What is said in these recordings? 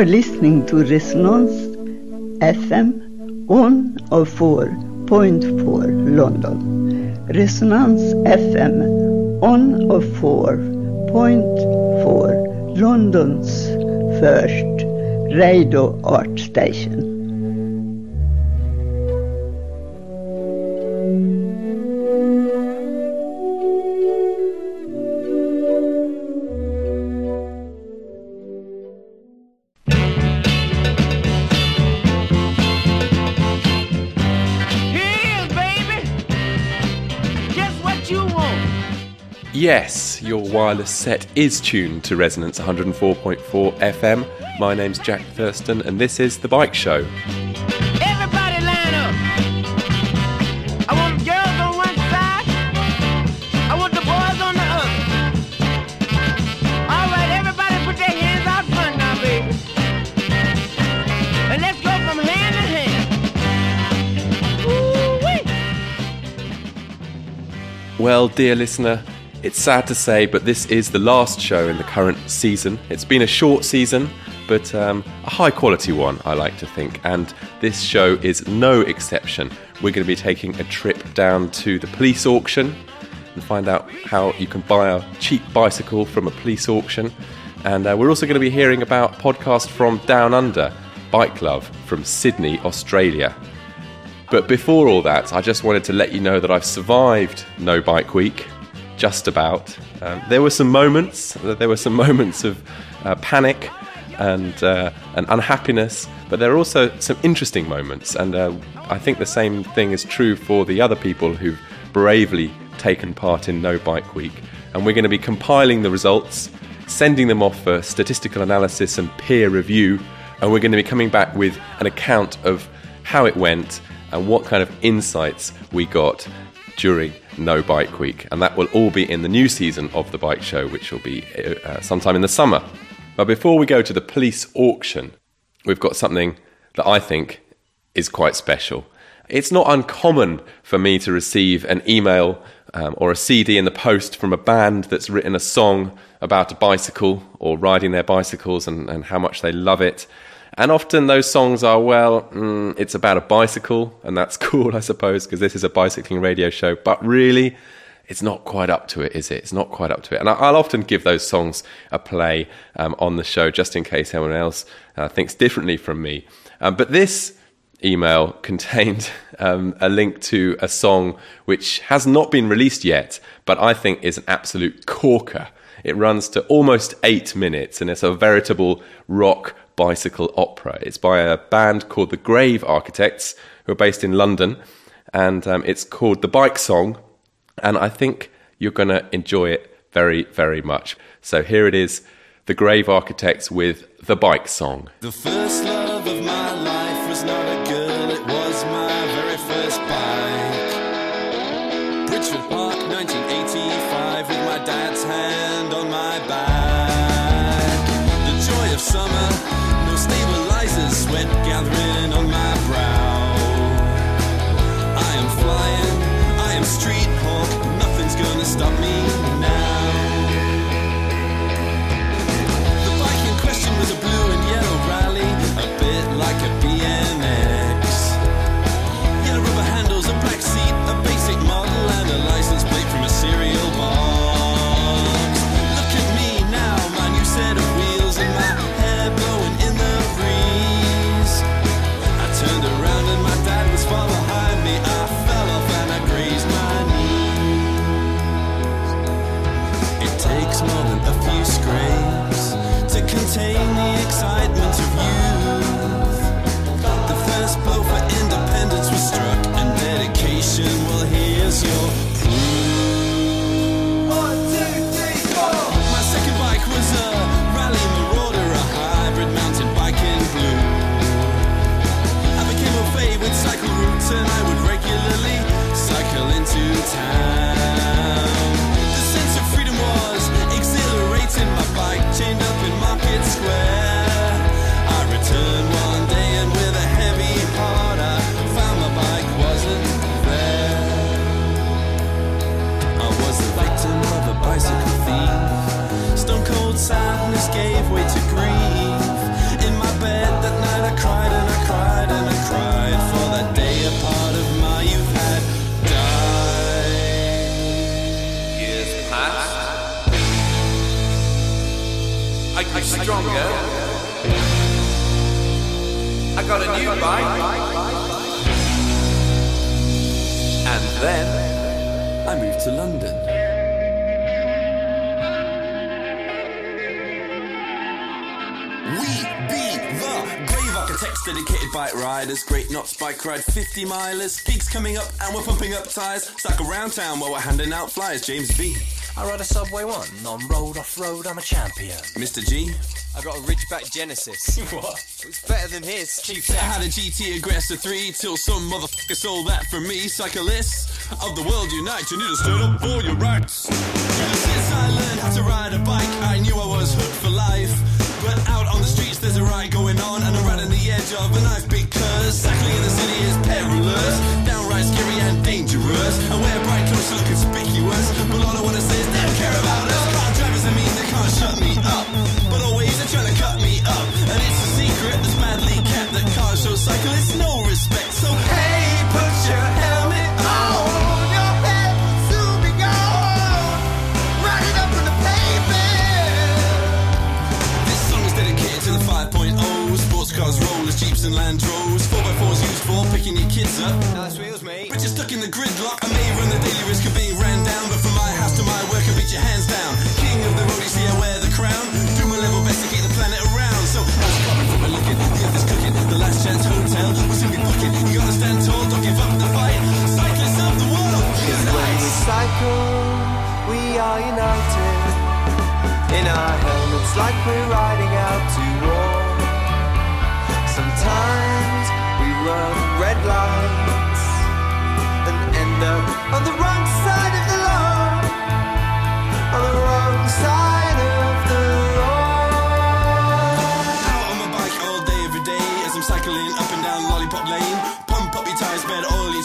are listening to Resonance FM on or 4.4 London. Resonance FM on or 4.4 London's first radio art station. Yes, your wireless set is tuned to Resonance 104.4 FM. My name's Jack Thurston, and this is The Bike Show. Everybody line up. I want the girls on one side. I want the boys on the other. All right, everybody put their hands out front now, baby. And let's go from hand to hand. Ooh-wee. Well, dear listener, it's sad to say, but this is the last show in the current season. It's been a short season, but um, a high quality one, I like to think. And this show is no exception. We're going to be taking a trip down to the police auction and find out how you can buy a cheap bicycle from a police auction. And uh, we're also going to be hearing about podcast from Down Under, Bike Love from Sydney, Australia. But before all that, I just wanted to let you know that I've survived No Bike Week just about. Um, there were some moments. There were some moments of uh, panic and uh, and unhappiness, but there are also some interesting moments. And uh, I think the same thing is true for the other people who've bravely taken part in No Bike Week. And we're going to be compiling the results, sending them off for statistical analysis and peer review, and we're going to be coming back with an account of how it went and what kind of insights we got during No Bike Week. And that will all be in the new season of The Bike Show, which will be uh, sometime in the summer. But before we go to the police auction, we've got something that I think is quite special. It's not uncommon for me to receive an email um, or a CD in the post from a band that's written a song about a bicycle or riding their bicycles and, and how much they love it. And often those songs are, well, mm, it's about a bicycle, and that's cool, I suppose, because this is a bicycling radio show. But really, it's not quite up to it, is it? It's not quite up to it. And I'll often give those songs a play um, on the show just in case anyone else uh, thinks differently from me. Um, but this email contained um, a link to a song which has not been released yet, but I think is an absolute corker. It runs to almost eight minutes and it's a veritable rock bicycle opera. It's by a band called the Grave Architects, who are based in London, and um, it's called The Bike Song. And I think you're going to enjoy it very, very much. So here it is The Grave Architects with The Bike Song. The first love of my life dedicated bike riders, great knots bike ride 50 milers, gigs coming up and we're pumping up tyres, stuck around town while we're handing out flyers. James B, I ride a Subway One. On road, off road, I'm a champion. Mr. G. I got a Ridgeback Genesis. What? It's better than his. Chief I had a GT Aggressor 3 till some motherfucker sold that for me. Cyclists of the world unite, you need to stand up for your rights. Since I learned how to ride a bike, I knew I was hooked for edge of a knife because cycling in the city is perilous, downright scary and dangerous. I wear bright clothes look conspicuous, but all I wanna say is they don't care about jeeps, and Land Rovers. 4x4s used for picking your kids up. Nice wheels, mate. But you're stuck in the gridlock. I may run the daily risk of being ran down, but from my house to my work, I beat your hands down. King of the road, you see I wear the crown. Do my level best to keep the planet around. So how's it coming from a looking?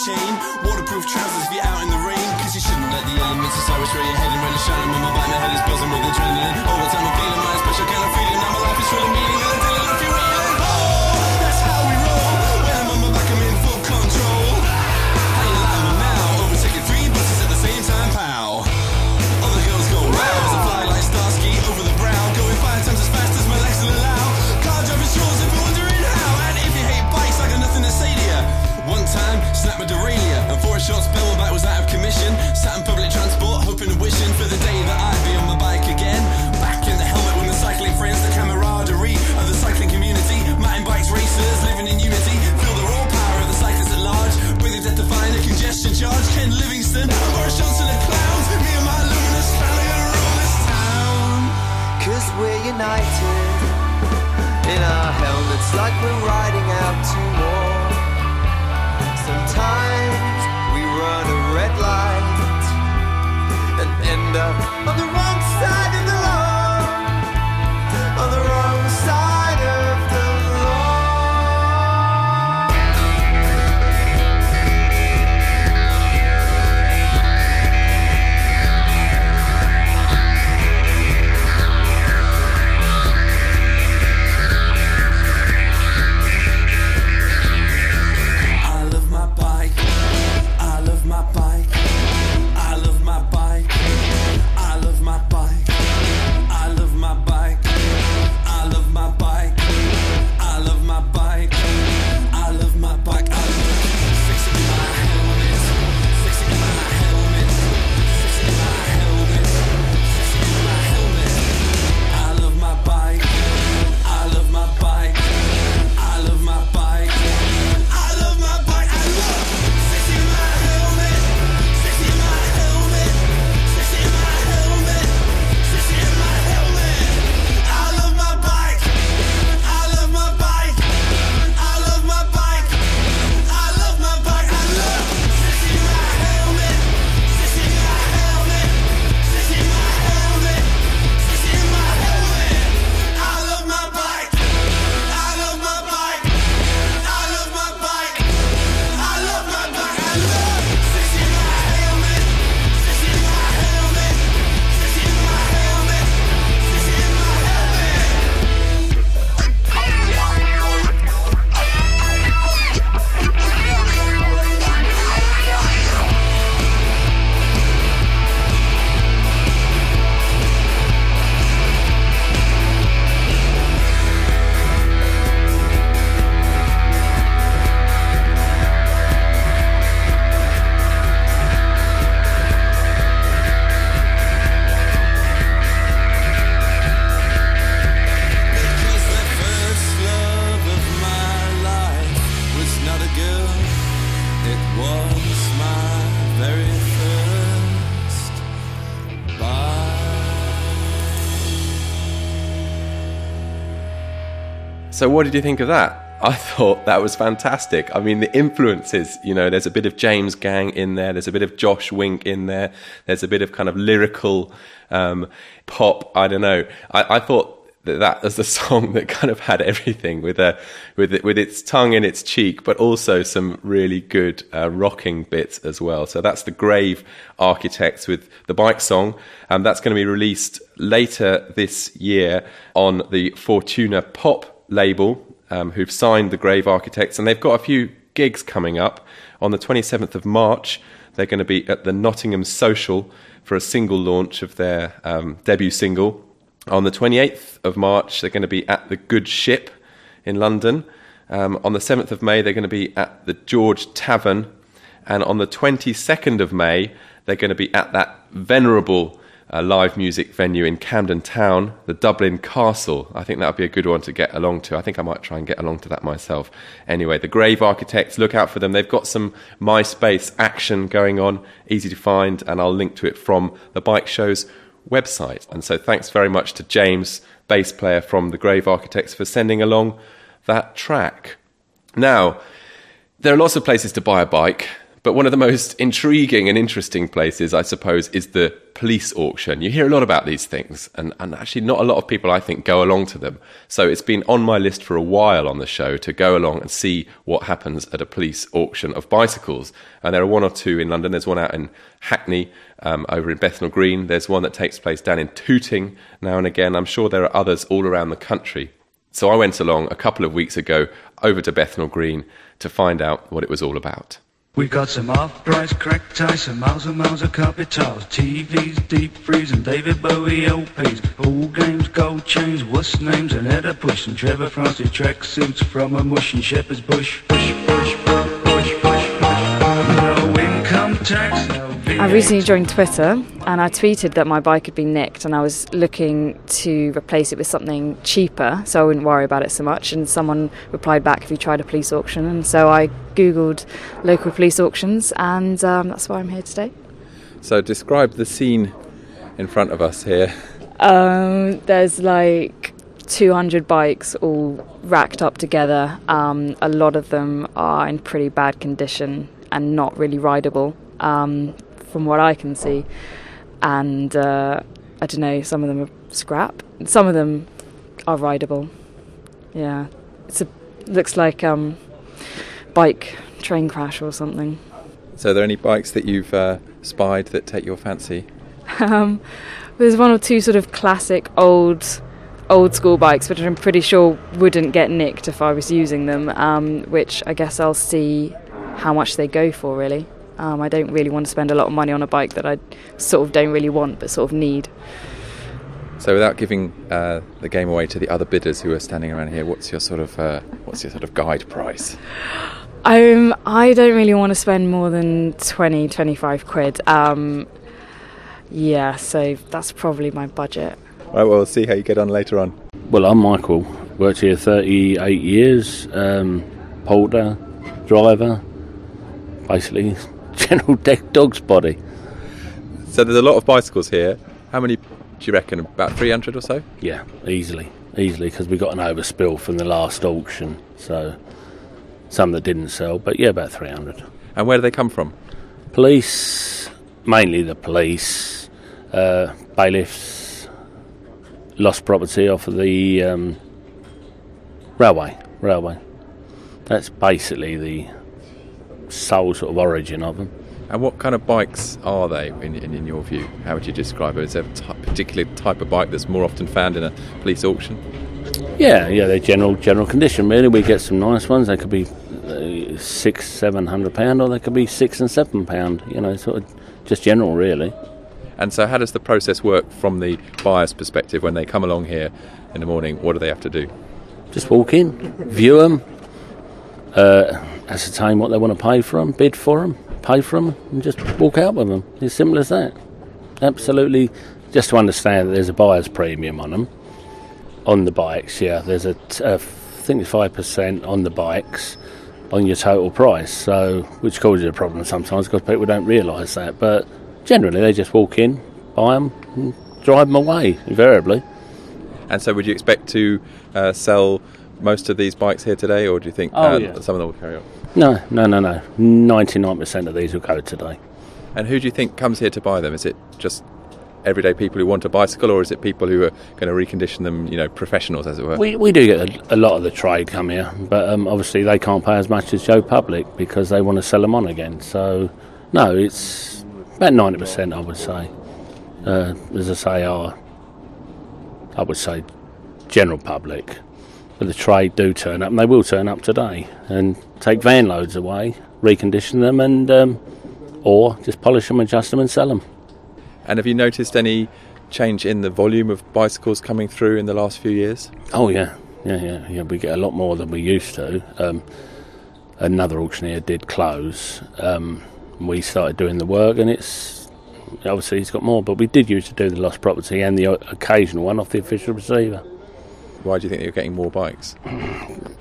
Chain. Waterproof trousers if you're out in the rain. Cause you shouldn't let the elements way you're heading. When it's shining, when my bike, my head is buzzing with adrenaline. All the time I'm feeling my special kind of feeling. Now my life is full of meaning. So, what did you think of that? I thought that was fantastic. I mean, the influences, you know, there's a bit of James Gang in there, there's a bit of Josh Wink in there, there's a bit of kind of lyrical um, pop. I don't know. I, I thought that that was the song that kind of had everything with a with it, with its tongue in its cheek, but also some really good uh, rocking bits as well. So that's the Grave Architects with the bike song, and that's going to be released later this year on the Fortuna Pop label, um, who've signed the Grave Architects, and they've got a few gigs coming up on the 27th of March. They're going to be at the Nottingham Social for a single launch of their um, debut single. On the 28th of March, they're going to be at the Good Ship in London. Um, on the 7th of May, they're going to be at the George Tavern. And on the 22nd of May, they're going to be at that venerable uh, live music venue in Camden Town, the Dublin Castle. I think that would be a good one to get along to. I think I might try and get along to that myself. Anyway, the Grave Architects, look out for them. They've got some MySpace action going on, easy to find, and I'll link to it from the Bike Show's website. And so thanks very much to James, bass player from the Grave Architects, for sending along that track. Now, there are lots of places to buy a bike, but one of the most intriguing and interesting places, I suppose, is the police auction. You hear a lot about these things, and, and actually, not a lot of people, I think, go along to them. So it's been on my list for a while on the show to go along and see what happens at a police auction of bicycles. And there are one or two in London. There's one out in Hackney, um, over in Bethnal Green. There's one that takes place down in Tooting now and again. I'm sure there are others all around the country. So I went along a couple of weeks ago over to Bethnal Green to find out what it was all about. We've got some off-price crack ties, some miles and miles of carpet tiles, TVs, deep freeze, and David Bowie LPs, all games, gold chains, what's names, and Edda Push, and Trevor Francis track suits from a mush and Shepherd's Bush. Push, push, push, push, push, push. No income tax, I recently joined Twitter and I tweeted that my bike had been nicked and I was looking to replace it with something cheaper so I wouldn't worry about it so much. And someone replied back, Have you tried a police auction? And so I Googled local police auctions and um, that's why I'm here today. So describe the scene in front of us here. Um, there's like 200 bikes all racked up together. Um, a lot of them are in pretty bad condition and not really rideable. Um, from what I can see. And uh, I don't know, some of them are scrap, some of them are rideable. Yeah, it's a looks like um, bike train crash or something. So, are there any bikes that you've uh, spied that take your fancy? Um, there's one or two sort of classic old old school bikes, which I'm pretty sure wouldn't get nicked if I was using them. Um, which I guess I'll see how much they go for really. Um, I don't really want to spend a lot of money on a bike that I sort of don't really want but sort of need. So, without giving uh, the game away to the other bidders who are standing around here, what's your sort of uh, what's your sort of guide price? Um, I don't really want to spend more than 20, 25 quid. Um, yeah, so that's probably my budget. Right, well, we'll see how you get on later on. Well, I'm Michael. Worked here 38 years. Um, porter, driver, basically general dog's body. So there's a lot of bicycles here. How many do you reckon? About 300 or so? Yeah, easily, easily, because we got an overspill from the last auction. So some that didn't sell, but yeah, about 300. And where do they come from? Police, mainly the police, uh, bailiffs, lost property off of the um, railway. Railway. That's basically the sole sort of origin of them. And what kind of bikes are they, in, in, in your view? How would you describe it? Is there a t- particular type of bike that's more often found in a police auction? Yeah, yeah, they're general general condition. Really, we get some nice ones. They could be uh, six, seven hundred pound, or they could be six and seven pound. You know, sort of just general, really. And so, how does the process work from the buyer's perspective when they come along here in the morning? What do they have to do? Just walk in, view them, uh, ascertain what they want to pay for them, bid for them, pay for them, and just walk out with them. It's simple as that. Absolutely, just to understand that there's a buyer's premium on them. On the bikes, yeah, there's a, t- a I think it's five percent on the bikes, on your total price. So, which causes a problem sometimes because people don't realise that. But generally, they just walk in, buy them, and drive them away invariably. And so, would you expect to uh, sell most of these bikes here today, or do you think Oh, uh, yeah. some of them will carry on? No, no, no, no. Ninety-nine percent of these will go today. And who do you think comes here to buy them? Is it just everyday people who want a bicycle, or is it people who are going to recondition them, you know, professionals, as it were? We, we do get a, a lot of the trade come here, but um, obviously they can't pay as much as Joe Public because they want to sell them on again. So, no, it's about 90%, I would say. Uh, as I say, are, I would say, general public. But the trade do turn up, and they will turn up today and take van loads away, recondition them, and um, or just polish them, adjust them, and sell them. And have you noticed any change in the volume of bicycles coming through in the last few years? Oh yeah, yeah, yeah, yeah. We get a lot more than we used to. Um, another auctioneer did close. Um, we started doing the work, and it's obviously he's got more. But we did used to do the lost property and the occasional one off the official receiver. Why do you think you're getting more bikes?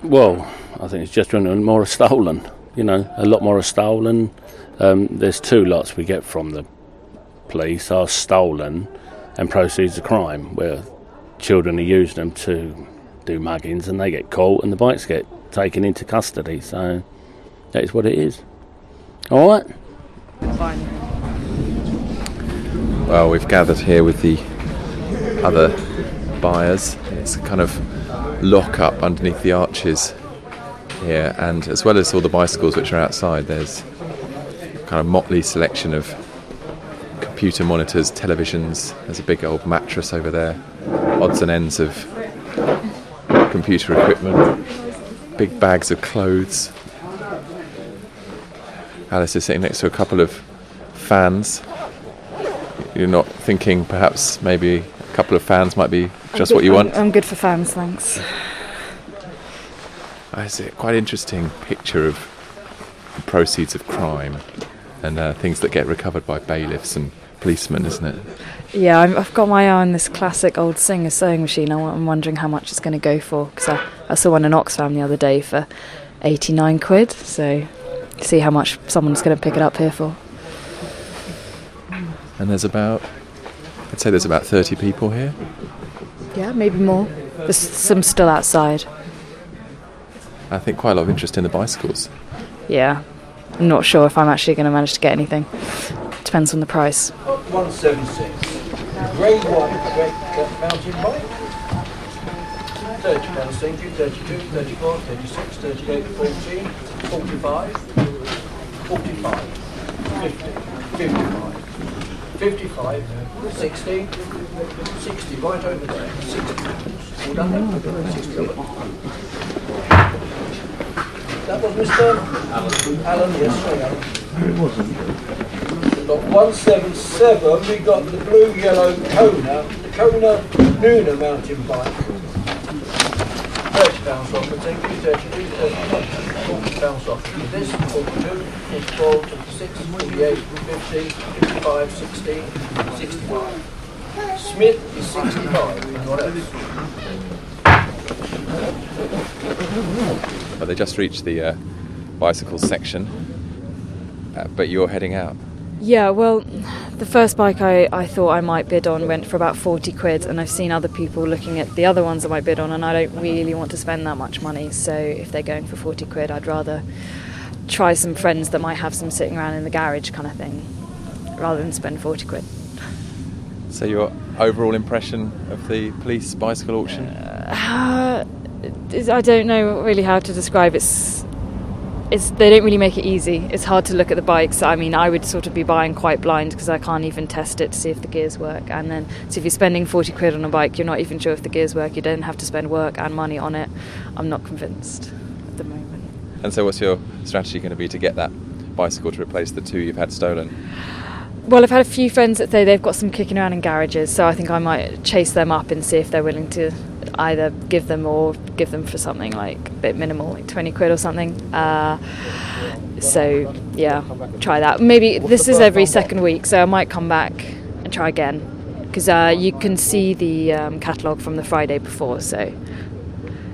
Well, I think it's just when more are stolen. You know, a lot more are stolen. Um, there's two lots we get from the police are stolen and proceeds of crime, where children are using them to do muggings and they get caught and the bikes get taken into custody. So that is what it is. All right. Well, we've gathered here with the other buyers. It's a kind of lock up underneath the arches here, and as well as all the bicycles which are outside, there's kind of motley selection of computer monitors, televisions. There's a big old mattress over there, odds and ends of computer equipment, big bags of clothes. Alice is sitting next to a couple of fans you're not thinking perhaps maybe a couple of fans might be just what you want? I'm, I'm good for fans, thanks. I see quite interesting picture of the proceeds of crime and uh, things that get recovered by bailiffs and policemen, isn't it? Yeah, I'm, I've got my eye on this classic old Singer sewing machine. I I'm wondering how much it's going to go for because I, I saw one in Oxfam the other day for 89 quid. So, see how much someone's going to pick it up here for. And there's about, I'd say there's about 30 people here. Yeah, maybe more. There's some still outside. I think quite a lot of interest in the bicycles. Yeah, I'm not sure if I'm actually going to manage to get anything. Depends on the price. 176. Grade 1 correct mountain bike. 30 pounds, thank you. 32, 34, 36, 38, 14, 45, 45, 50, 55, 55, 60, 60, right over there. 60. All done there? 60 of them. That was Mr. Alan. Alan, yes, sorry, Alan. It wasn't. Got 177, we got the blue yellow Kona, the Kona Nuna mountain bike. 30 pounds off, I take you, 32, 31, 40 pounds off. This, 42, 44, 56, 48, 50, 55, 60, 65. Smith is 65, and what else? But they just reached the uh, bicycle section, uh, but you're heading out. Yeah, well, the first bike I, I thought I might bid on went for about 40 quid, and I've seen other people looking at the other ones I might bid on, and I don't really want to spend that much money. So if they're going for 40 quid, I'd rather try some friends that might have some sitting around in the garage kind of thing, rather than spend 40 quid. So your overall impression of the police bicycle auction? Uh, I don't know really how to describe it's it's they don't really make it easy. It's hard to look at the bikes. I mean, I would sort of be buying quite blind because I can't even test it to see if the gears work. And then, so if you're spending 40 quid on a bike, you're not even sure if the gears work. You don't have to spend work and money on it. I'm not convinced at the moment. And so, what's your strategy going to be to get that bicycle to replace the two you've had stolen? Well, I've had a few friends that say they've got some kicking around in garages, so I think I might chase them up and see if they're willing to either give them or give them for something like a bit minimal, like 20 quid or something. Uh, so, yeah, try that. Maybe this is every second week, so I might come back and try again because uh, you can see the um, catalogue from the Friday before, so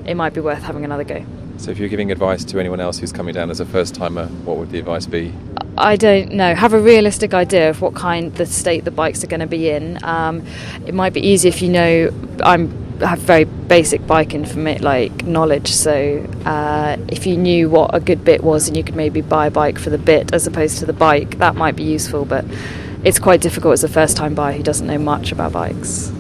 it might be worth having another go. So, if you're giving advice to anyone else who's coming down as a first timer, what would the advice be? I don't know. Have a realistic idea of what kind the state the bikes are going to be in. Um, it might be easy if you know I'm have very basic bike informa- like knowledge. So uh, if you knew what a good bit was and you could maybe buy a bike for the bit as opposed to the bike, that might be useful. But it's quite difficult as a first time buyer who doesn't know much about bikes.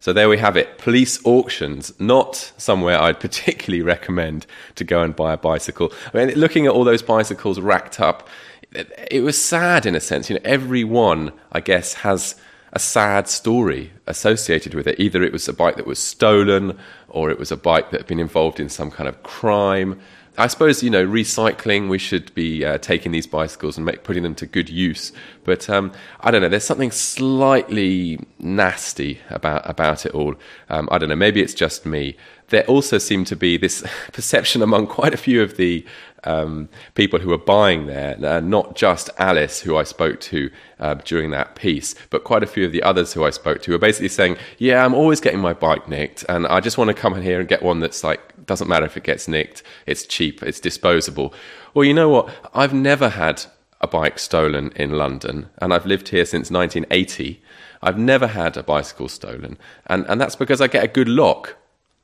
So there we have it. Police auctions, not somewhere I'd particularly recommend to go and buy a bicycle. I mean, looking at all those bicycles racked up, it, was sad in a sense. You know, every one, I guess, has a sad story associated with it. Either it was a bike that was stolen, or it was a bike that had been involved in some kind of crime. I suppose you know recycling. We should be uh, taking these bicycles and make, putting them to good use. But um, I don't know. There's something slightly nasty about about it all. Um, I don't know. Maybe it's just me. There also seemed to be this perception among quite a few of the um, people who were buying there, uh, not just Alice, who I spoke to uh, during that piece, but quite a few of the others who I spoke to were basically saying, "Yeah, I'm always getting my bike nicked, and I just want to come in here and get one that's like doesn't matter if it gets nicked, it's cheap, it's disposable." Well, you know what? I've never had a bike stolen in London, and I've lived here since 1980. I've never had a bicycle stolen, and and that's because I get a good lock.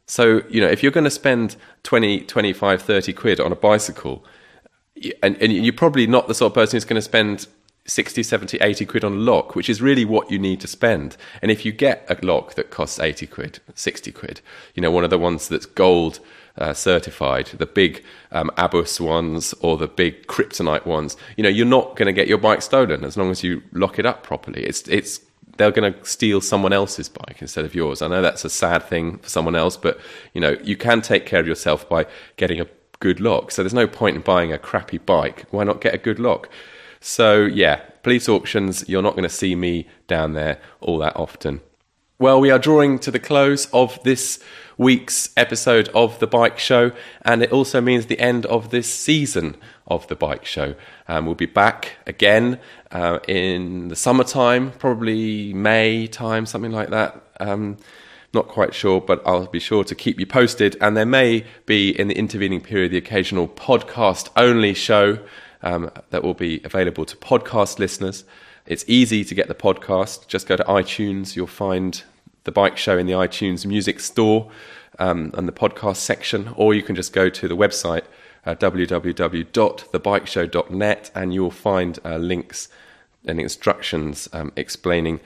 So, you know, if you're going to spend 20, 25, 30 quid on a bicycle, and, and you're probably not the sort of person who's going to spend 60, 70, 80 quid on a lock, which is really what you need to spend. And if you get a lock that costs 80 quid, 60 quid, you know, one of the ones that's gold uh, certified, the big um, Abus ones or the big kryptonite ones, you know, you're not going to get your bike stolen as long as you lock it up properly. It's, it's they're going to steal someone else's bike instead of yours. I know that's a sad thing for someone else, but you know you can take care of yourself by getting a good lock. So there's no point in buying a crappy bike. Why not get a good lock? So yeah, police auctions. You're not going to see me down there all that often. Well, we are drawing to the close of this week's episode of The Bike Show, and it also means the end of this season of The Bike Show. Um, we'll be back again uh, in the summertime, probably May time, something like that. Um, not quite sure, but I'll be sure to keep you posted. And there may be in the intervening period the occasional podcast only show um, that will be available to podcast listeners. It's easy to get the podcast. Just go to iTunes. You'll find the bike show in the iTunes music store um, and the podcast section, or you can just go to the website uh, www.thebikeshow.net and you'll find uh, links and instructions um, explaining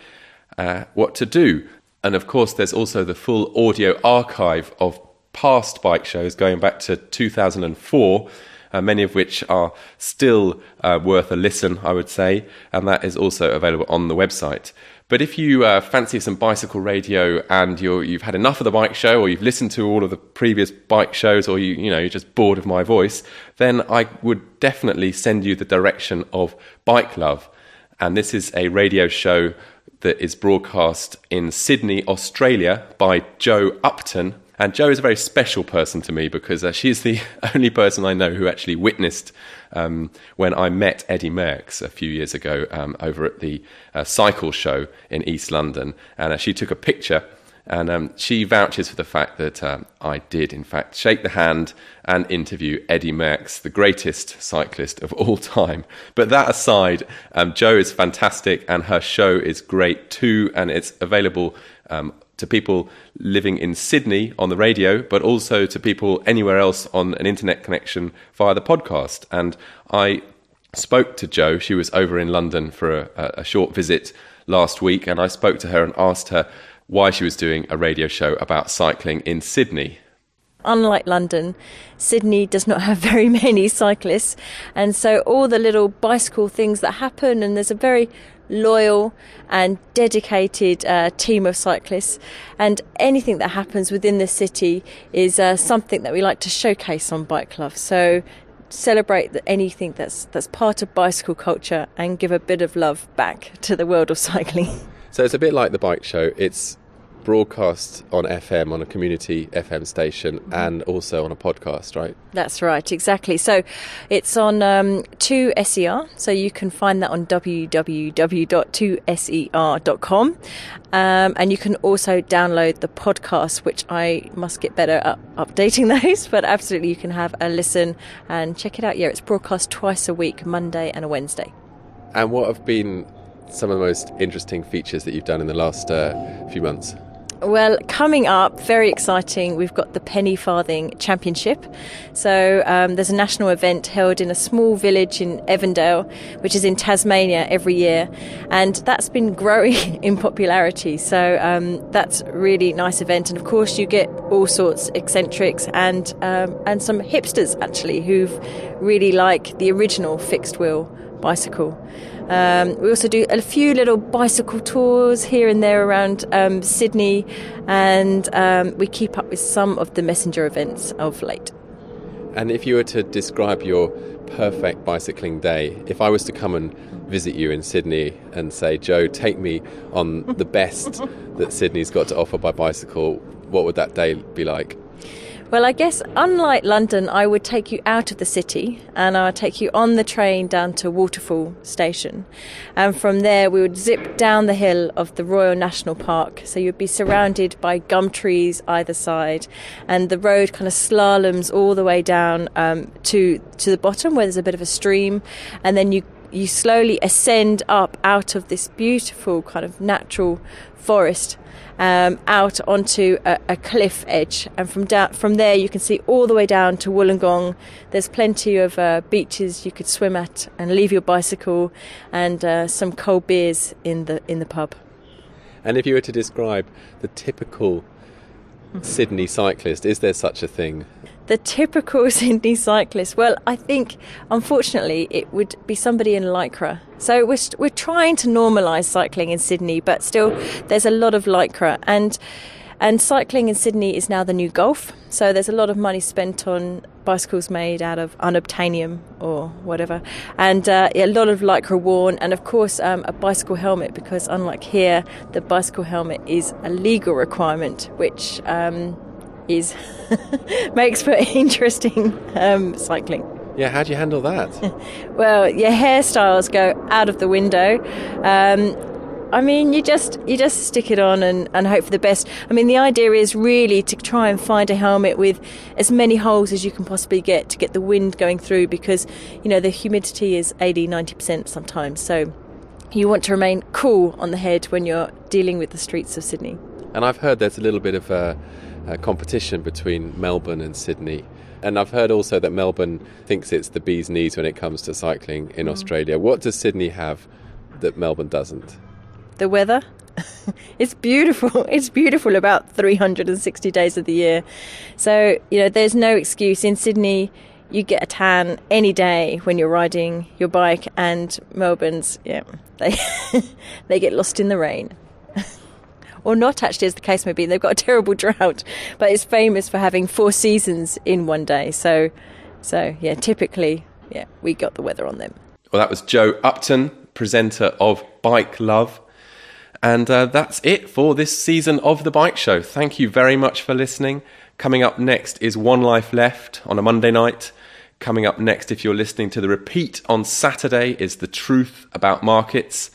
uh, what to do. And of course, there's also the full audio archive of past bike shows going back to 2004 uh, many of which are still uh, worth a listen, I would say, and that is also available on the website. But if you uh, fancy some bicycle radio and you have had enough of the bike show, or you've listened to all of the previous bike shows, or you you know you're just bored of my voice, then I would definitely send you the direction of Bike Love, and this is a radio show that is broadcast in Sydney, Australia, by Jo Upton, and Jo is a very special person to me because uh, she's the only person I know who actually witnessed um, when I met Eddie Merckx a few years ago um, over at the uh, cycle show in East London. And uh, she took a picture and um, she vouches for the fact that um, I did, in fact, shake the hand and interview Eddie Merckx, the greatest cyclist of all time. But that aside, um, Jo is fantastic and her show is great too, and it's available um, to people living in Sydney on the radio, but also to people anywhere else on an internet connection via the podcast. And I spoke to Jo. She was over in London for a, a short visit last week, and I spoke to her and asked her why she was doing a radio show about cycling in Sydney. Unlike London, Sydney does not have very many cyclists, and so all the little bicycle things that happen, and there's a very loyal and dedicated uh, team of cyclists. And anything that happens within the city is uh, something that we like to showcase on Bike Love. So celebrate anything that's that's part of bicycle culture and give a bit of love back to the world of cycling. So it's a bit like the bike show. It's broadcast on FM, on a community FM station, and also on a podcast, right? That's right, exactly. So it's on um, 2SER, so you can find that on www.2ser.com. Um, and you can also download the podcast, which I must get better at updating those, but absolutely you can have a listen and check it out. Yeah, it's broadcast twice a week, Monday and a Wednesday. And what have been some of the most interesting features that you've done in the last uh, few months? Well, coming up, very exciting, we've got the Penny Farthing Championship. So um, there's a national event held in a small village in Evandale, which is in Tasmania every year. And that's been growing in popularity. So um, that's a really nice event. And of course, you get all sorts of eccentrics and, um, and some hipsters actually who've really like the original fixed wheel bicycle. Um, we also do a few little bicycle tours here and there around um, Sydney, and um, we keep up with some of the messenger events of late. And if you were to describe your perfect bicycling day, if I was to come and visit you in Sydney and say, Jo, take me on the best that Sydney's got to offer by bicycle, what would that day be like? Well, I guess unlike London, I would take you out of the city and I would take you on the train down to Waterfall Station. And from there, we would zip down the hill of the Royal National Park. So you'd be surrounded by gum trees either side. And the road kind of slaloms all the way down um, to, to the bottom where there's a bit of a stream. And then you you slowly ascend up out of this beautiful kind of natural forest um, out onto a, a, cliff edge, and from down from there you can see all the way down to Wollongong. There's plenty of uh, beaches you could swim at and leave your bicycle, and uh, some cold beers in the in the pub. And if you were to describe the typical Sydney cyclist, is there such a thing? The typical Sydney cyclist. Well, I think unfortunately it would be somebody in lycra. So we're we're trying to normalise cycling in Sydney, but still there's a lot of lycra and. And cycling in Sydney is now the new golf. So there's a lot of money spent on bicycles made out of unobtainium or whatever, and uh, a lot of lycra worn, and of course um, a bicycle helmet because unlike here, the bicycle helmet is a legal requirement, which um, is makes for interesting um, cycling. Yeah, how do you handle that? well, your hairstyles go out of the window. Um, I mean, you just you just stick it on and, and hope for the best. I mean, the idea is really to try and find a helmet with as many holes as you can possibly get to get the wind going through because, you know, the humidity is 80, 90% sometimes. So you want to remain cool on the head when you're dealing with the streets of Sydney. And I've heard there's a little bit of a, a competition between Melbourne and Sydney. And I've heard also that Melbourne thinks it's the bee's knees when it comes to cycling in mm. Australia. What does Sydney have that Melbourne doesn't? the weather. it's beautiful. It's beautiful about 360 days of the year. So, you know, there's no excuse. In Sydney, you get a tan any day when you're riding your bike, and Melbourne's, yeah, they, they get lost in the rain. Or not, actually, as the case may be. They've got a terrible drought, but it's famous for having four seasons in one day. So, so yeah, typically, yeah, we got the weather on them. Well, that was Jo Upton, presenter of Bike Love. And uh, that's it for this season of The Bike Show. Thank you very much for listening. Coming up next is One Life Left on a Monday night. Coming up next, if you're listening to the repeat on Saturday, is The Truth About Markets.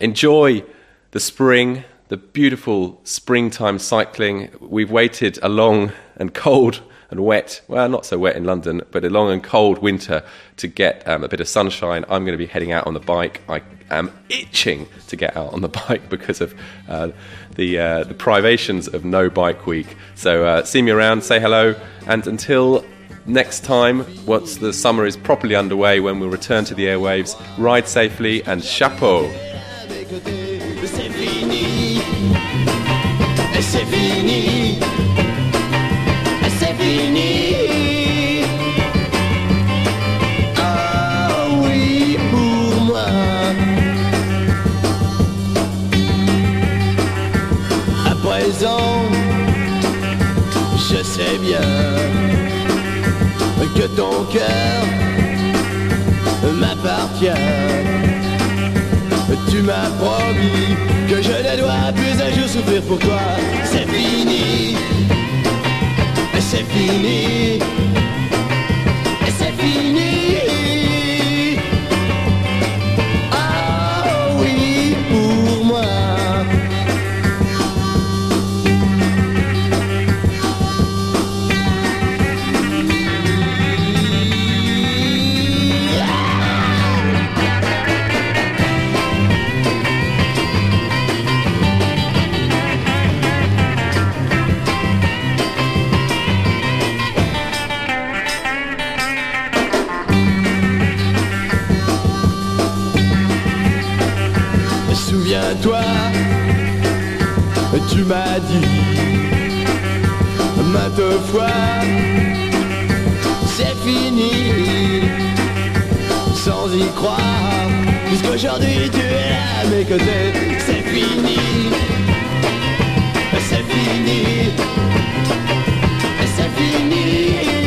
Enjoy the spring, the beautiful springtime cycling. We've waited a long and cold and wet, well, not so wet in London, but a long and cold winter to get um, a bit of sunshine. I'm going to be heading out on the bike. I am itching to get out on the bike because of uh, the, uh, the privations of no bike week. So uh, see me around, say hello, and until next time, once the summer is properly underway, when we'll return to the airwaves, ride safely and chapeau. Cœur m'appartient. Tu m'as promis que je ne dois plus un jour souffrir pour toi. C'est fini, c'est fini, c'est fini. C'est fini, sans y croire, puisqu'aujourd'hui tu es à mes côtés. C'est fini, c'est fini, c'est fini.